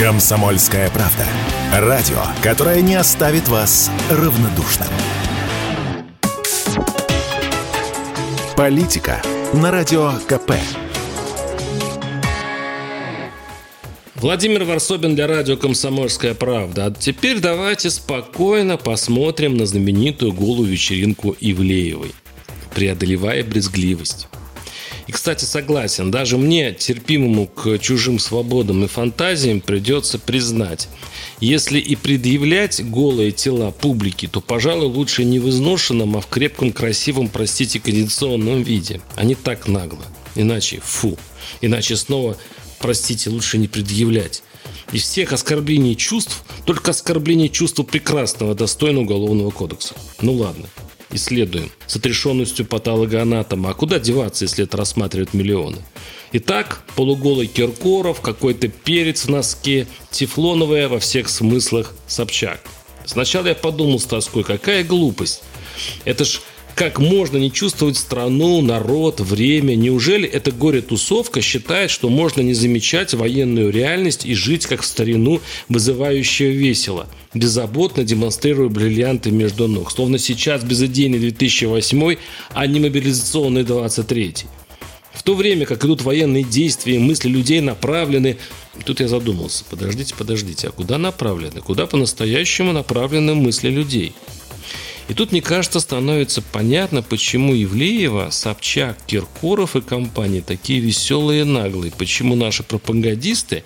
Комсомольская правда. Радио, которое не оставит вас равнодушным. Политика на Радио КП. Владимир Варсобин для радио «Комсомольская правда». А теперь давайте спокойно посмотрим на знаменитую голую вечеринку Ивлеевой, преодолевая брезгливость. И, кстати, согласен, даже мне, терпимому к чужим свободам и фантазиям, придется признать, если и предъявлять голые тела публике, то, пожалуй, лучше не в изношенном, а в крепком, красивом, простите, кондиционном виде, а не так нагло. Иначе, фу, иначе снова, простите, лучше не предъявлять. Из всех оскорблений чувств только оскорбление чувства прекрасного достойно Уголовного кодекса. Ну ладно, исследуем с отрешенностью патологоанатома. А куда деваться, если это рассматривают миллионы? Итак, полуголый Киркоров, какой-то перец в носке, тефлоновая во всех смыслах Собчак. Сначала я подумал с тоской, какая глупость. Это ж как можно не чувствовать страну, народ, время? Неужели эта горе-тусовка считает, что можно не замечать военную реальность и жить как в старину, вызывающее весело, беззаботно демонстрируя бриллианты между ног? Словно сейчас безыдейный 2008, а не мобилизационный 23 в то время как идут военные действия, мысли людей направлены... Тут я задумался, подождите, подождите, а куда направлены? Куда по-настоящему направлены мысли людей? И тут, мне кажется, становится понятно, почему Ивлеева, Собчак, Киркоров и компания такие веселые и наглые. Почему наши пропагандисты,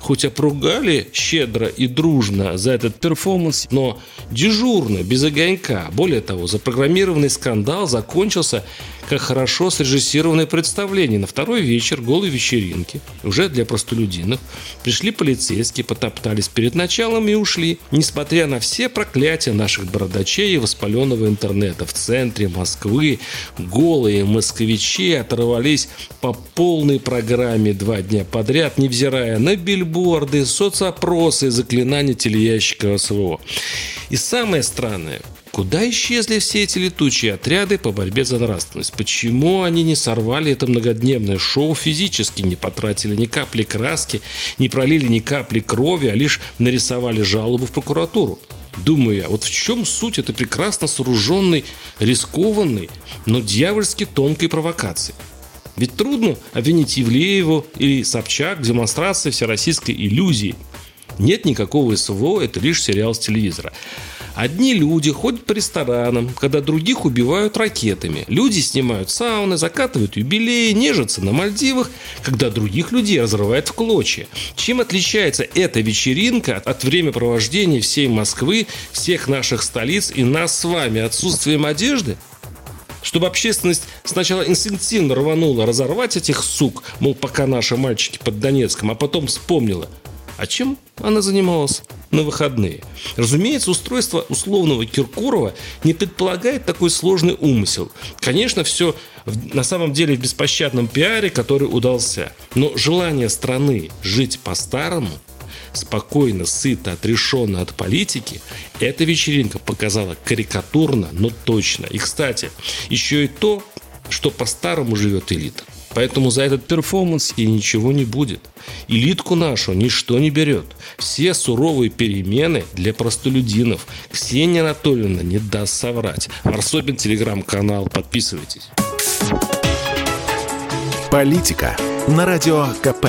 хоть опругали щедро и дружно за этот перформанс, но дежурно, без огонька. Более того, запрограммированный скандал закончился как хорошо срежиссированное представление. На второй вечер голой вечеринки, уже для простолюдинов, пришли полицейские, потоптались перед началом и ушли, несмотря на все проклятия наших бородачей и воспаленного интернета. В центре Москвы голые москвичи оторвались по полной программе два дня подряд, невзирая на бильборды, соцопросы, заклинания телеящика СВО. И самое странное – Куда исчезли все эти летучие отряды по борьбе за нравственность? Почему они не сорвали это многодневное шоу физически, не потратили ни капли краски, не пролили ни капли крови, а лишь нарисовали жалобу в прокуратуру? Думаю я, вот в чем суть этой прекрасно сооруженной, рискованной, но дьявольски тонкой провокации? Ведь трудно обвинить Евлееву или Собчак в демонстрации всероссийской иллюзии. Нет никакого СВО, это лишь сериал с телевизора. Одни люди ходят по ресторанам, когда других убивают ракетами. Люди снимают сауны, закатывают юбилеи, нежатся на Мальдивах, когда других людей разрывает в клочья. Чем отличается эта вечеринка от времяпровождения всей Москвы, всех наших столиц и нас с вами? Отсутствием одежды? Чтобы общественность сначала инстинктивно рванула разорвать этих сук, мол, пока наши мальчики под Донецком, а потом вспомнила, а чем она занималась на выходные? Разумеется, устройство условного Киркорова не предполагает такой сложный умысел. Конечно, все на самом деле в беспощадном пиаре, который удался. Но желание страны жить по-старому спокойно, сыто, отрешенно от политики, эта вечеринка показала карикатурно, но точно. И, кстати, еще и то, что по-старому живет элита. Поэтому за этот перформанс и ничего не будет. Элитку нашу ничто не берет. Все суровые перемены для простолюдинов. Ксения Анатольевна не даст соврать. Варсобин телеграм-канал. Подписывайтесь. Политика на радио КП.